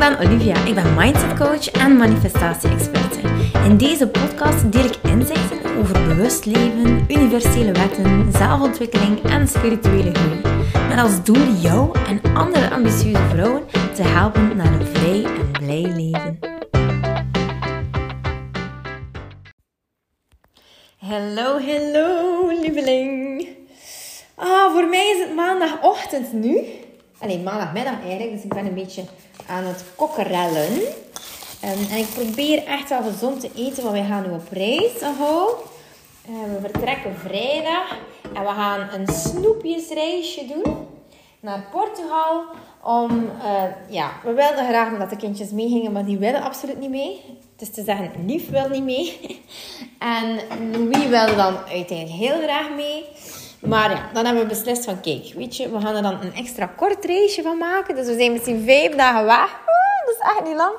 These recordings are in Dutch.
ben Olivia. Ik ben mindset coach en manifestatie-experte. In deze podcast deel ik inzichten over bewust leven, universele wetten, zelfontwikkeling en spirituele groei. Met als doel jou en andere ambitieuze vrouwen te helpen naar een vrij en blij leven. Hallo, hallo, lieveling. Ah, voor mij is het maandagochtend nu. Alleen maandagmiddag eigenlijk, dus ik ben een beetje aan het kokkerellen. Um, en ik probeer echt wel gezond te eten, want wij gaan nu op reis. Aho. Uh, we vertrekken vrijdag en we gaan een snoepjesreisje doen naar Portugal. Om, uh, ja, we wilden graag dat de kindjes meegingen, maar die willen absoluut niet mee. Dus te zeggen, lief wil niet mee. en wie wilde dan uiteindelijk heel graag mee. Maar ja, dan hebben we beslist van, kijk, weet je, we gaan er dan een extra kort reisje van maken. Dus we zijn misschien vijf dagen weg. Dat is echt niet lang.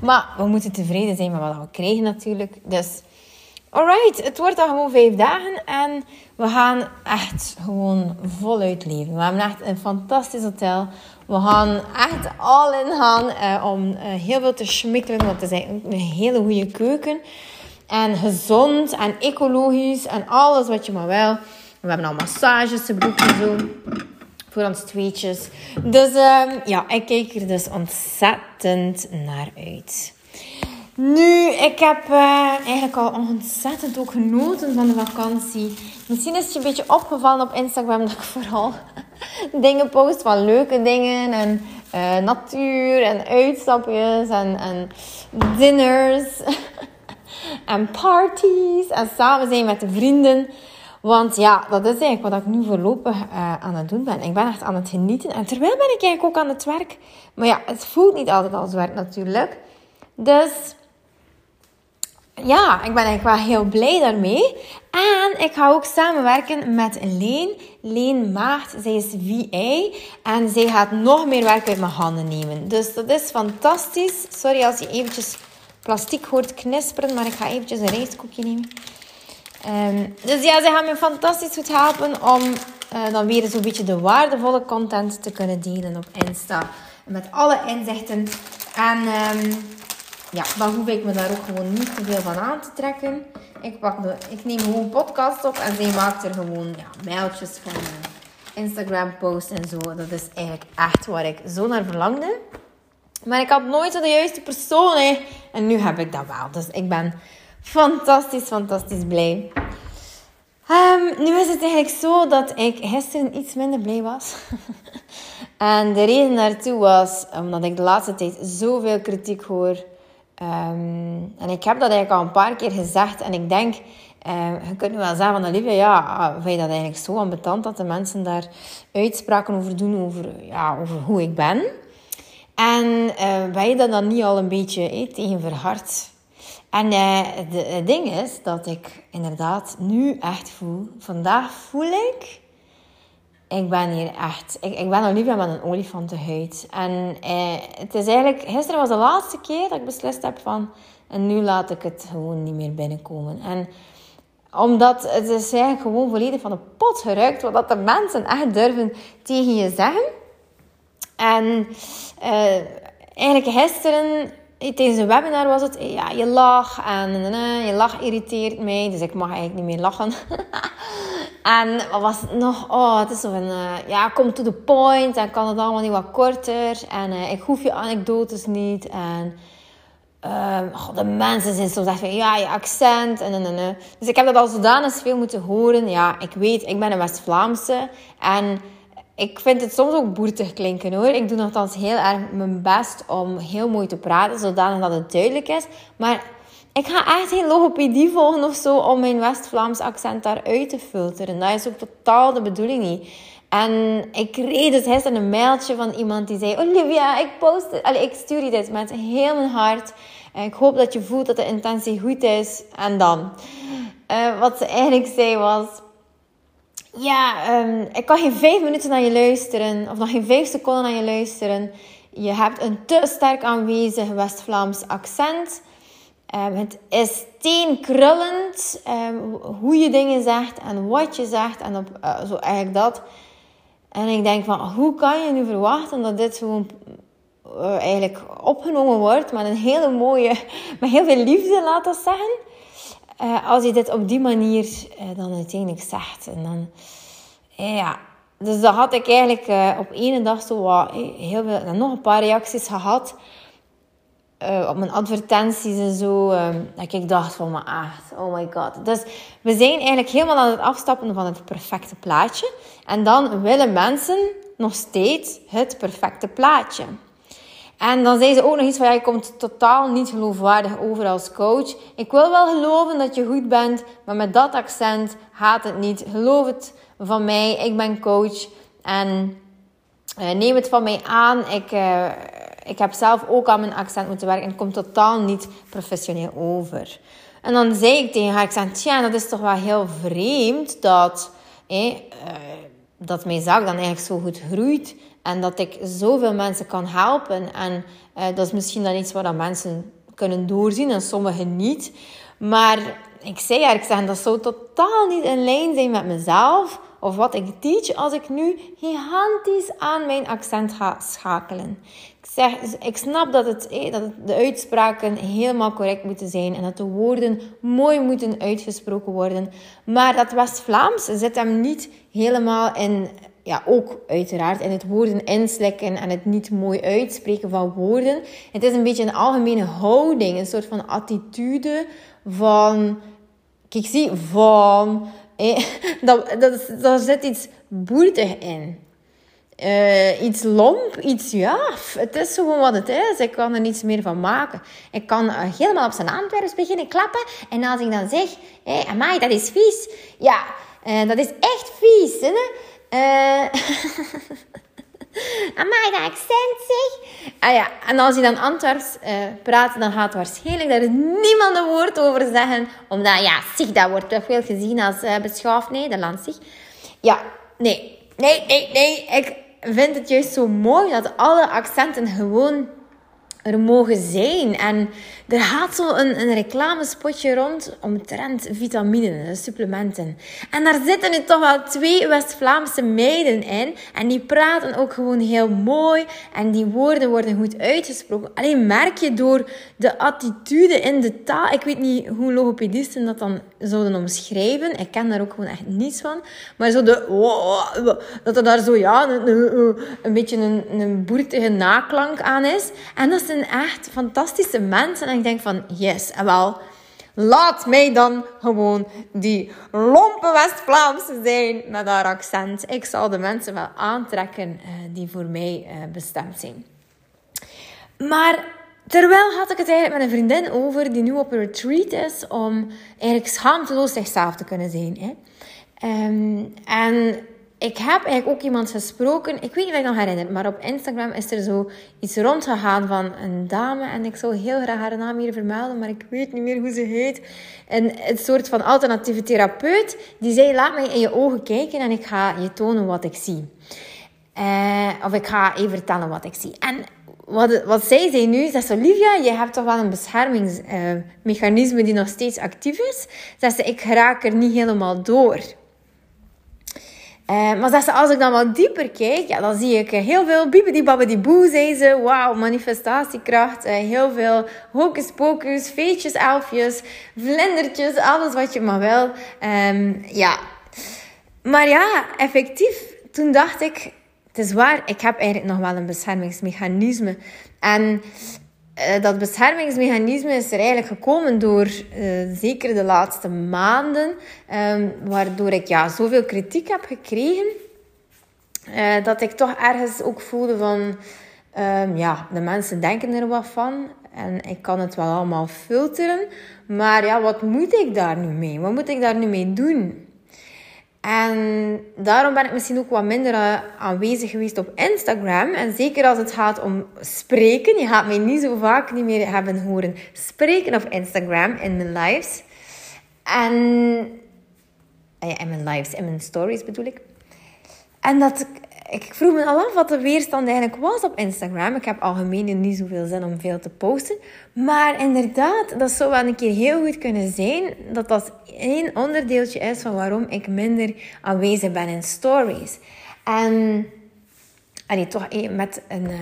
Maar we moeten tevreden zijn met wat we krijgen natuurlijk. Dus, alright, het wordt dan gewoon vijf dagen. En we gaan echt gewoon voluit leven. We hebben echt een fantastisch hotel. We gaan echt all in gaan uh, om uh, heel veel te schmikkelen. Want het is een hele goede keuken. En gezond en ecologisch en alles wat je maar wil. We hebben al massages te boeken zo. Voor ons tweetjes. Dus um, ja, ik kijk er dus ontzettend naar uit. Nu, ik heb uh, eigenlijk al ontzettend ook genoten van de vakantie. Misschien is het je een beetje opgevallen op Instagram dat ik vooral dingen post van leuke dingen en uh, natuur en uitstapjes en, en dinners en parties en samen zijn met de vrienden. Want ja, dat is eigenlijk wat ik nu voorlopig uh, aan het doen ben. Ik ben echt aan het genieten. En terwijl ben ik eigenlijk ook aan het werk. Maar ja, het voelt niet altijd als werk natuurlijk. Dus ja, ik ben eigenlijk wel heel blij daarmee. En ik ga ook samenwerken met Leen. Leen Maagd. Zij is VA. En zij gaat nog meer werk uit mijn handen nemen. Dus dat is fantastisch. Sorry als je eventjes plastic hoort knisperen. Maar ik ga eventjes een rijstkoekje nemen. Um, dus ja, ze gaan me fantastisch goed helpen om uh, dan weer zo'n beetje de waardevolle content te kunnen delen op Insta. Met alle inzichten. En um, ja, dan hoef ik me daar ook gewoon niet te veel van aan te trekken. Ik, pak ik neem gewoon podcast op en zij maakt er gewoon ja, mailtjes van uh, Instagram posts en zo. Dat is eigenlijk echt waar ik zo naar verlangde. Maar ik had nooit de juiste persoon. Hè. En nu heb ik dat wel. Dus ik ben fantastisch, fantastisch blij. Um, nu is het eigenlijk zo dat ik gisteren iets minder blij was. en de reden daartoe was omdat ik de laatste tijd zoveel kritiek hoor. Um, en ik heb dat eigenlijk al een paar keer gezegd. En ik denk, um, je kunt nu wel zeggen van Olivia, ja, ah, vind je dat eigenlijk zo ambetant dat de mensen daar uitspraken over doen, over, ja, over hoe ik ben. En uh, ben je dat dan niet al een beetje tegen verhard? En uh, het ding is dat ik inderdaad nu echt voel. Vandaag voel ik. Ik ben hier echt. Ik, ik ben Olivia met een olifantenhuid. En uh, het is eigenlijk. Gisteren was de laatste keer dat ik beslist heb van. En nu laat ik het gewoon niet meer binnenkomen. En omdat het is eigenlijk gewoon volledig van de pot gerukt. Wat de mensen echt durven tegen je zeggen. En uh, eigenlijk gisteren tijdens een webinar was het, ja, je lach en je lach irriteert mij, dus ik mag eigenlijk niet meer lachen. en wat was het nog? Oh, het is zo van, uh, ja, kom to the point en kan het allemaal niet wat korter. En uh, ik hoef je anekdotes niet. En uh, de mensen zijn soms echt van, ja, je accent en en en. Dus ik heb dat al zodanig veel moeten horen. Ja, ik weet, ik ben een West-Vlaamse en ik vind het soms ook boertig klinken hoor. Ik doe nogthans heel erg mijn best om heel mooi te praten, zodanig dat het duidelijk is. Maar ik ga echt geen logopedie volgen of zo om mijn West-Vlaams accent daaruit te filteren. Dat is ook totaal de bedoeling niet. En ik kreeg dus gisteren een mailtje van iemand die zei: Olivia, ik post, ik stuur je dit met heel mijn hart. Ik hoop dat je voelt dat de intentie goed is. En dan, uh, wat ze eigenlijk zei was ja, um, ik kan geen vijf minuten naar je luisteren. Of nog geen vijf seconden naar je luisteren. Je hebt een te sterk aanwezig West-Vlaams accent. Um, het is steenkrullend um, hoe je dingen zegt en wat je zegt. En op, uh, zo eigenlijk dat. En ik denk van, hoe kan je nu verwachten dat dit gewoon uh, eigenlijk opgenomen wordt met een hele mooie, met heel veel liefde, laat dat zeggen. Uh, als je dit op die manier uh, dan uiteindelijk zegt. En dan, ja, dus dan had ik eigenlijk op ene dag zo wat, heel veel, nog een paar reacties gehad. op mijn advertenties en zo. dat ik dacht van, maar echt, oh my god. Dus we zijn eigenlijk helemaal aan het afstappen van het perfecte plaatje. En dan willen mensen nog steeds het perfecte plaatje. En dan zei ze ook nog iets van, ja, je komt totaal niet geloofwaardig over als coach. Ik wil wel geloven dat je goed bent, maar met dat accent gaat het niet. Geloof het van mij, ik ben coach. En uh, neem het van mij aan. Ik, uh, ik heb zelf ook aan mijn accent moeten werken en het komt totaal niet professioneel over. En dan zei ik tegen haar, tja, dat is toch wel heel vreemd dat... Eh, dat mijn zaak dan eigenlijk zo goed groeit en dat ik zoveel mensen kan helpen. En uh, dat is misschien dan iets wat mensen kunnen doorzien en sommigen niet. Maar ik zei haar, ik zeg, dat zou totaal niet in lijn zijn met mezelf of wat ik teach als ik nu gigantisch aan mijn accent ga schakelen. Ik zeg, ik snap dat, het, eh, dat de uitspraken helemaal correct moeten zijn en dat de woorden mooi moeten uitgesproken worden. Maar dat West-Vlaams zit hem niet helemaal in, ja, ook uiteraard in het woorden inslikken en het niet mooi uitspreken van woorden. Het is een beetje een algemene houding, een soort van attitude van, kijk, zie, van, eh, dat, dat, daar zit iets boertig in. Uh, iets lomp, iets ja, het is gewoon wat het is. Ik kan er niets meer van maken. Ik kan uh, helemaal op zijn Antwerps beginnen klappen. En als ik dan zeg, hé, hey, dat is vies. Ja, uh, dat is echt vies. Hè? Amai, dat accent zeg. Ah ja, en als je dan Antwerps uh, praat, dan gaat waarschijnlijk daar niemand een woord over zeggen. Omdat, ja, zeg, dat wordt toch veel gezien als uh, beschaafd Nederlands, zeg. Ja, nee, nee, nee, nee. Ik vind het juist zo mooi dat alle accenten gewoon er mogen zijn. En er gaat zo een, een reclamespotje rond omtrent vitamine, supplementen. En daar zitten nu toch wel twee West-Vlaamse meiden in. En die praten ook gewoon heel mooi. En die woorden worden goed uitgesproken. Alleen merk je door de attitude in de taal. Ik weet niet hoe logopedisten dat dan zouden omschrijven. Ik ken daar ook gewoon echt niets van. Maar zo de... Dat er daar zo, ja, een, een beetje een, een boertige naklank aan is. En dat zijn echt fantastische mensen. En ik denk van, yes, en wel... Laat mij dan gewoon die lompe West-Vlaamse zijn met haar accent. Ik zal de mensen wel aantrekken uh, die voor mij uh, bestemd zijn. Maar terwijl had ik het eigenlijk met een vriendin over die nu op een retreat is om eigenlijk schaamteloos zichzelf te kunnen zijn. Hè. Um, en ik heb eigenlijk ook iemand gesproken, ik weet niet of ik nog herinner, maar op Instagram is er zo iets rondgegaan van een dame. En ik zou heel graag haar naam hier vermelden, maar ik weet niet meer hoe ze heet. En een soort van alternatieve therapeut, die zei, laat mij in je ogen kijken en ik ga je tonen wat ik zie. Uh, of ik ga even vertellen wat ik zie. En wat, wat zij zei nu, zegt ze, Olivia, je hebt toch wel een beschermingsmechanisme die nog steeds actief is. Zegt ze, ik raak er niet helemaal door. Uh, maar als ik dan wat dieper kijk, ja, dan zie ik heel veel bibidi boe, zei ze. Wauw, manifestatiekracht. Uh, heel veel hocus pocus, feetjes, elfjes, vlindertjes, alles wat je maar wil. Um, ja. Maar ja, effectief, toen dacht ik, het is waar, ik heb eigenlijk nog wel een beschermingsmechanisme. En dat beschermingsmechanisme is er eigenlijk gekomen door uh, zeker de laatste maanden, um, waardoor ik ja, zoveel kritiek heb gekregen, uh, dat ik toch ergens ook voelde van, um, ja, de mensen denken er wat van en ik kan het wel allemaal filteren, maar ja, wat moet ik daar nu mee? Wat moet ik daar nu mee doen? En daarom ben ik misschien ook wat minder eh, aanwezig geweest op Instagram. En zeker als het gaat om spreken. Je gaat mij niet zo vaak niet meer hebben horen spreken op Instagram in mijn lives. En ah ja, in mijn lives, in mijn stories bedoel ik. En dat ik vroeg me al af wat de weerstand eigenlijk was op Instagram. Ik heb algemeen niet zoveel zin om veel te posten. Maar inderdaad, dat zou wel een keer heel goed kunnen zijn dat dat één onderdeeltje is van waarom ik minder aanwezig ben in stories. En toch met een, uh,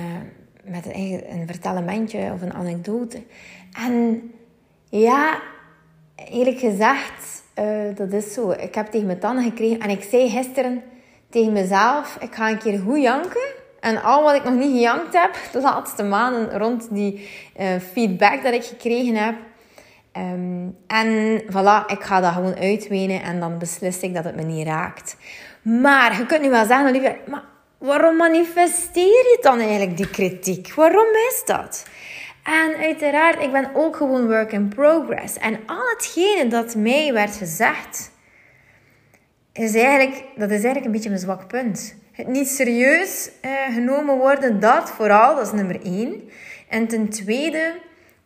met een, vertellementje of een anekdote. En ja, eerlijk gezegd, uh, dat is zo. Ik heb tegen mijn tanden gekregen en ik zei gisteren tegen mezelf, ik ga een keer goed janken. En al wat ik nog niet gejankt heb, de laatste maanden rond die uh, feedback dat ik gekregen heb. Um, en voilà, ik ga dat gewoon uitwenen en dan beslis ik dat het me niet raakt. Maar je kunt nu wel zeggen, lieve, maar waarom manifesteer je dan eigenlijk die kritiek? Waarom is dat? En uiteraard, ik ben ook gewoon work in progress. En al hetgene dat mij werd gezegd, is eigenlijk, dat is eigenlijk een beetje mijn zwak punt. Het niet serieus eh, genomen worden, dat vooral, dat is nummer één. En ten tweede,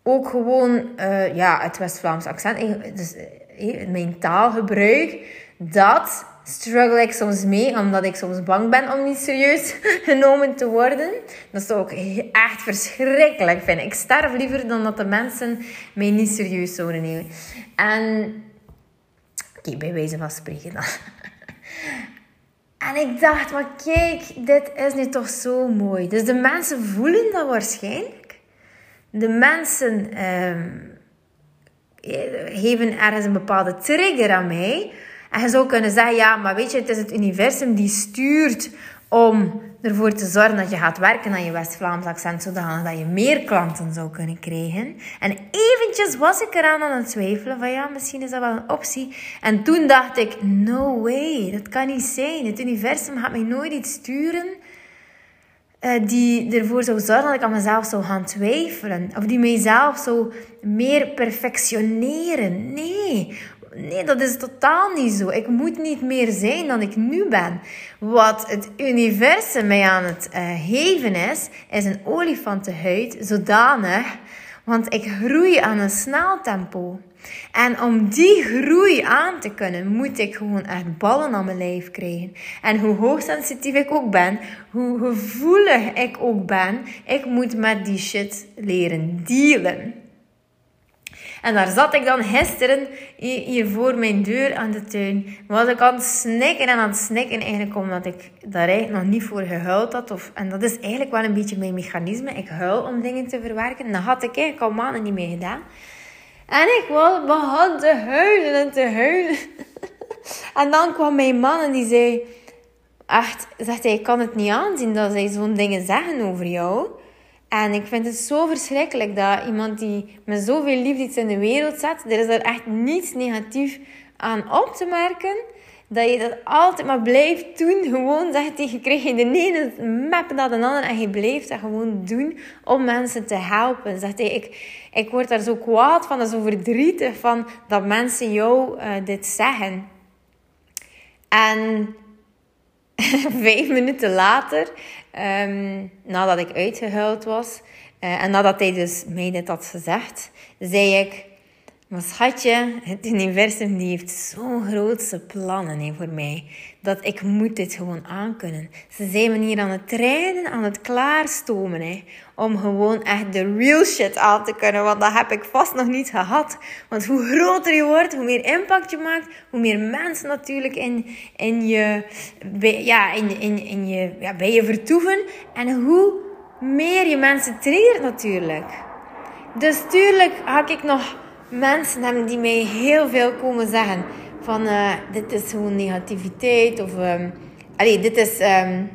ook gewoon uh, ja, het West-Vlaams accent, dus, uh, mijn taalgebruik, dat struggle ik soms mee, omdat ik soms bang ben om niet serieus genomen te worden. Dat is ook echt verschrikkelijk, vind ik. Ik sterf liever dan dat de mensen mij niet serieus zouden nemen. En, oké, bij wijze van spreken dan. En ik dacht, maar kijk, dit is nu toch zo mooi. Dus de mensen voelen dat waarschijnlijk. De mensen ehm, geven ergens een bepaalde trigger aan mij. En je zou kunnen zeggen, ja, maar weet je, het is het universum die stuurt om ervoor te zorgen dat je gaat werken aan je West-Vlaams accent, zodat je meer klanten zou kunnen krijgen. En eventjes was ik eraan aan het twijfelen van ja, misschien is dat wel een optie. En toen dacht ik, no way, dat kan niet zijn. Het universum gaat mij nooit iets sturen uh, die ervoor zou zorgen dat ik aan mezelf zou gaan twijfelen. Of die mijzelf zou meer perfectioneren. Nee, Nee, dat is totaal niet zo. Ik moet niet meer zijn dan ik nu ben. Wat het universum mij aan het uh, geven is, is een olifantenhuid zodanig, want ik groei aan een snel tempo. En om die groei aan te kunnen, moet ik gewoon echt ballen aan mijn lijf krijgen. En hoe hoogsensitief ik ook ben, hoe gevoelig ik ook ben, ik moet met die shit leren dealen. En daar zat ik dan gisteren hier voor mijn deur aan de tuin. Was ik aan het snikken en aan het snikken eigenlijk omdat ik daar eigenlijk nog niet voor gehuild had. Of, en dat is eigenlijk wel een beetje mijn mechanisme. Ik huil om dingen te verwerken. En dat had ik eigenlijk al maanden niet meer gedaan. En ik was begon te huilen en te huilen. en dan kwam mijn man en die zei... Echt, zegt hij, ik kan het niet aanzien dat zij zo'n dingen zeggen over jou. En ik vind het zo verschrikkelijk dat iemand die met zoveel liefde iets in de wereld zet, er is er echt niets negatief aan op te merken. Dat je dat altijd maar blijft doen. Gewoon hij, je krijgt je de ene map na de andere en je blijft dat gewoon doen om mensen te helpen. Zegt hij, ik, ik word daar zo kwaad van, zo verdrietig van dat mensen jou uh, dit zeggen. En vijf minuten later, um, nadat ik uitgehuild was, uh, en nadat hij dus mij dit had gezegd, zei ik: Maar schatje, het universum die heeft zo'n grootse plannen hè, voor mij. Dat ik moet dit gewoon aankunnen. Ze zijn me hier aan het trainen, aan het klaarstomen. Hè, om gewoon echt de real shit aan te kunnen. Want dat heb ik vast nog niet gehad. Want hoe groter je wordt, hoe meer impact je maakt. Hoe meer mensen natuurlijk in, in je, bij, ja, in, in, in je, ja, bij je vertoeven. En hoe meer je mensen triggert natuurlijk. Dus tuurlijk had ik nog mensen hebben die mij heel veel komen zeggen. Van uh, dit is gewoon negativiteit. Of um, allee, dit is... Um,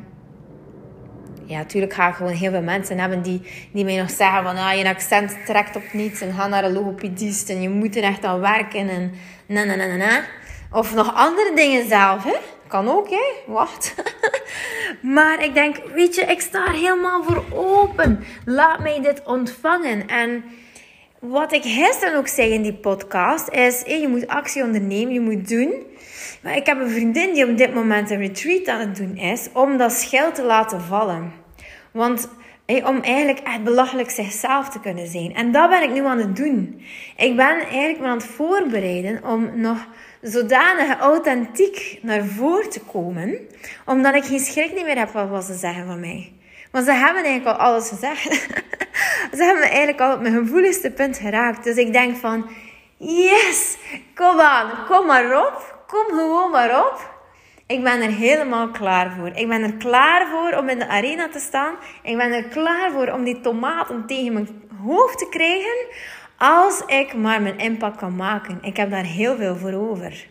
ja, natuurlijk ga ik gewoon heel veel mensen hebben die, die mij nog zeggen van ah, je accent trekt op niets en ga naar een logopedist en je moet er echt aan werken en na na na na na. Of nog andere dingen zelf, hè? Kan ook, hè? Wacht. maar ik denk, weet je, ik sta er helemaal voor open. Laat mij dit ontvangen. En wat ik gisteren ook zei in die podcast is: je moet actie ondernemen, je moet doen. Maar ik heb een vriendin die op dit moment een retreat aan het doen is om dat schild te laten vallen. Want om eigenlijk echt belachelijk zichzelf te kunnen zijn. En dat ben ik nu aan het doen. Ik ben eigenlijk aan het voorbereiden om nog zodanig authentiek naar voren te komen, omdat ik geen schrik meer heb wat ze zeggen van mij. Want ze hebben eigenlijk al alles gezegd. ze hebben eigenlijk al op mijn gevoeligste punt geraakt. Dus ik denk van, yes, kom aan, kom maar op. Kom gewoon maar op. Ik ben er helemaal klaar voor. Ik ben er klaar voor om in de arena te staan. Ik ben er klaar voor om die tomaten tegen mijn hoofd te krijgen. Als ik maar mijn impact kan maken. Ik heb daar heel veel voor over.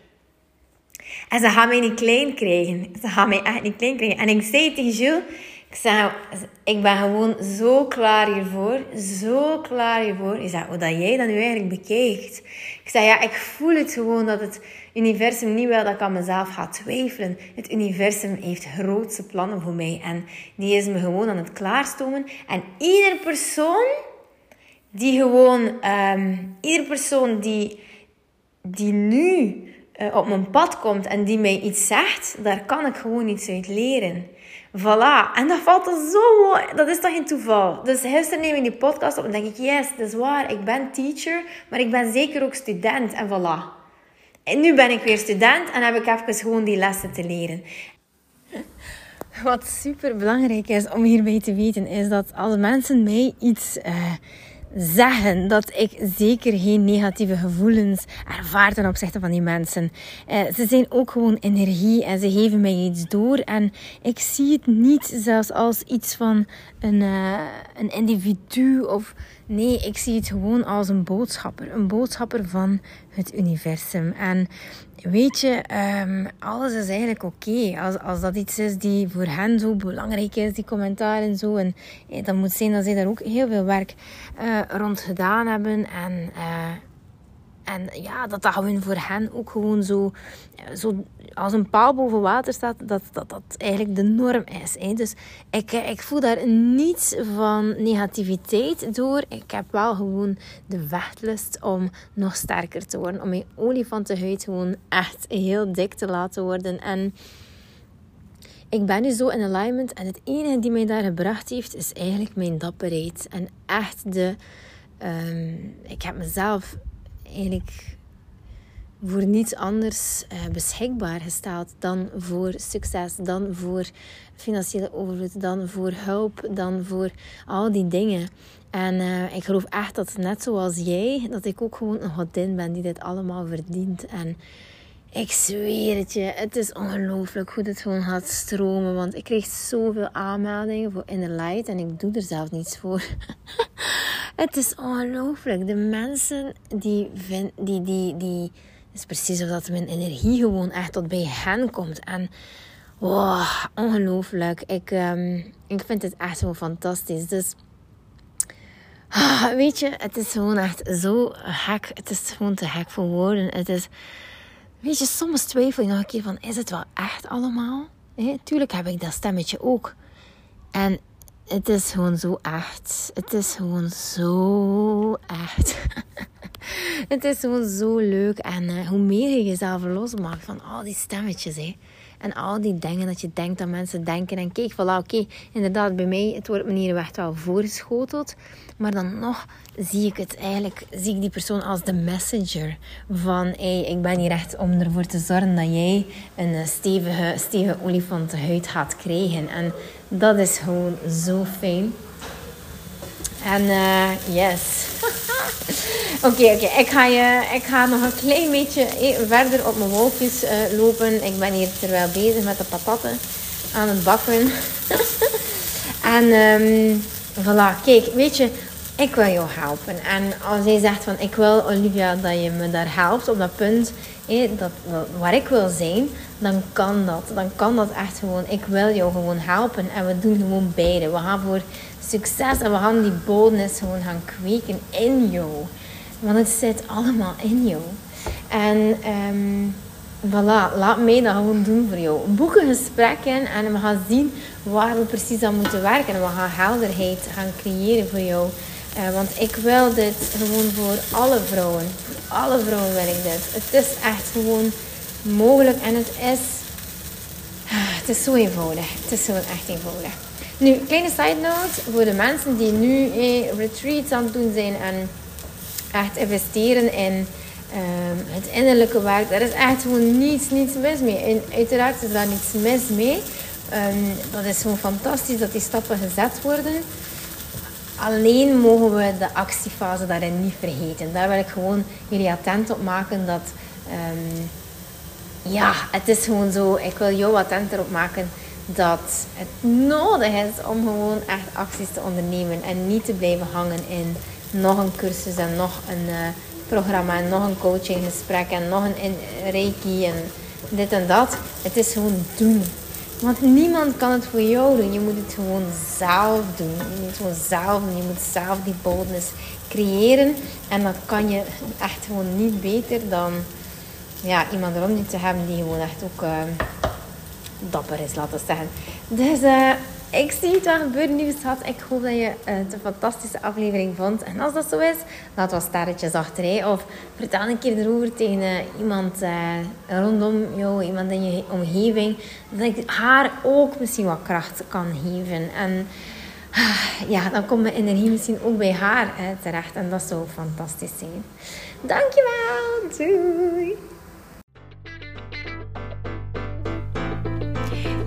En ze gaan mij niet klein krijgen. Ze gaan mij echt niet klein krijgen. En ik zei tegen Jules, ik zei, ik ben gewoon zo klaar hiervoor. Zo klaar hiervoor. Ik zei, hoe dat jij dat nu eigenlijk bekijkt. Ik zei, ja, ik voel het gewoon dat het universum niet wil dat ik aan mezelf ga twijfelen. Het universum heeft grootste plannen voor mij. En die is me gewoon aan het klaarstomen. En ieder persoon die gewoon... Um, ieder persoon die, die nu uh, op mijn pad komt en die mij iets zegt, daar kan ik gewoon iets uit leren. Voilà. En dat valt er zo mooi. Dat is toch geen toeval. Dus gisteren neem ik die podcast op en denk ik, yes, dat is waar. Ik ben teacher, maar ik ben zeker ook student. En voilà. En nu ben ik weer student en heb ik even gewoon die lessen te leren. Wat super belangrijk is om hierbij te weten, is dat als mensen mij iets uh, zeggen dat ik zeker geen negatieve gevoelens ervaar ten opzichte van die mensen. Eh, ze zijn ook gewoon energie en ze geven mij iets door. En ik zie het niet zelfs als iets van een, uh, een individu of nee, ik zie het gewoon als een boodschapper. Een boodschapper van het universum. En weet je, um, alles is eigenlijk oké. Als, als dat iets is die voor hen zo belangrijk is, die commentaren en zo. En eh, dan moet zijn dat zij daar ook heel veel werk uh, rond gedaan hebben. En uh, en ja, dat dat gewoon voor hen ook gewoon zo, zo als een paal boven water staat, dat dat, dat eigenlijk de norm is. Hè. Dus ik, ik voel daar niets van negativiteit door. Ik heb wel gewoon de wechtlust om nog sterker te worden. Om mijn olifantenhuid gewoon echt heel dik te laten worden. En ik ben nu zo in alignment. En het enige die mij daar gebracht heeft, is eigenlijk mijn dapperheid. En echt de... Um, ik heb mezelf eigenlijk voor niets anders uh, beschikbaar gesteld dan voor succes, dan voor financiële overvloed, dan voor hulp, dan voor al die dingen. En uh, ik geloof echt dat net zoals jij, dat ik ook gewoon een godin ben die dit allemaal verdient. En ik zweer het je, het is ongelooflijk hoe dit gewoon gaat stromen. Want ik kreeg zoveel aanmeldingen voor In Light en ik doe er zelf niets voor. het is ongelooflijk. De mensen die vinden, die, die, die, is precies alsof mijn energie gewoon echt tot bij hen komt. En wow, ongelooflijk. Ik, um, ik vind het echt zo fantastisch. Dus weet je, het is gewoon echt zo gek. Het is gewoon te gek voor woorden. Het is Weet je, soms twijfel je nog een keer van, is het wel echt allemaal? Tuurlijk heb ik dat stemmetje ook. En het is gewoon zo echt. Het is gewoon zo echt. het is gewoon zo leuk. En uh, hoe meer je jezelf losmaakt van al die stemmetjes, hè. En al die dingen dat je denkt dat mensen denken. En kijk, voilà, oké, inderdaad, bij mij, het wordt me echt wel voorgeschoteld. Maar dan nog zie ik het eigenlijk, zie ik die persoon als de messenger. Van, hey, ik ben hier echt om ervoor te zorgen dat jij een eh, stevige, stevige olifantenhuid gaat krijgen. En dat is gewoon zo fijn. En uh, yes. Oké, oké. Ik, ga ik ga nog een klein beetje eh, verder op mijn wolkjes uh, lopen. Ik ben hier terwijl bezig met de patatten aan het bakken. en um, voilà. Kijk, weet je, ik wil jou helpen. En als jij zegt van ik wil Olivia dat je me daar helpt op dat punt dat, waar ik wil zijn, dan kan dat. Dan kan dat echt gewoon. Ik wil jou gewoon helpen en we doen gewoon beide. We gaan voor succes en we gaan die boldness gewoon gaan kweken in jou. Want het zit allemaal in jou. En um, voilà, laat mij dat gewoon doen voor jou. Boek een gesprek in en we gaan zien waar we precies aan moeten werken. En we gaan helderheid gaan creëren voor jou. Uh, want ik wil dit gewoon voor alle vrouwen. Voor alle vrouwen wil ik dit. Het is echt gewoon mogelijk en het is... Het is zo eenvoudig. Het is zo echt eenvoudig. Nu, kleine side note. Voor de mensen die nu eh, retreats aan het doen zijn en echt investeren in um, het innerlijke werk. Daar is echt gewoon niets, niets mis mee. En uiteraard is daar niets mis mee. Um, dat is gewoon fantastisch dat die stappen gezet worden. Alleen mogen we de actiefase daarin niet vergeten. Daar wil ik gewoon jullie attent op maken dat um, ja, het is gewoon zo. Ik wil jou attent erop maken dat het nodig is om gewoon echt acties te ondernemen. En niet te blijven hangen in nog een cursus en nog een uh, programma en nog een coachinggesprek en nog een reiki en dit en dat. Het is gewoon doen. Want niemand kan het voor jou doen. Je moet het gewoon zelf doen. Je moet gewoon zelf doen. Je moet zelf die boldness creëren. En dat kan je echt gewoon niet beter dan ja, iemand rond te hebben die gewoon echt ook uh, dapper is, laten we zeggen. Dus uh, ik zie het wel gebeuren, lieve schat. Ik hoop dat je het een fantastische aflevering vond. En als dat zo is, laat wat sterretjes achter. Of vertel een keer erover tegen uh, iemand rondom jou, iemand in je omgeving. Dat ik haar ook misschien wat kracht kan geven. En ja, dan komt mijn energie misschien ook bij haar terecht. En dat zou fantastisch zijn. Dankjewel. Doei.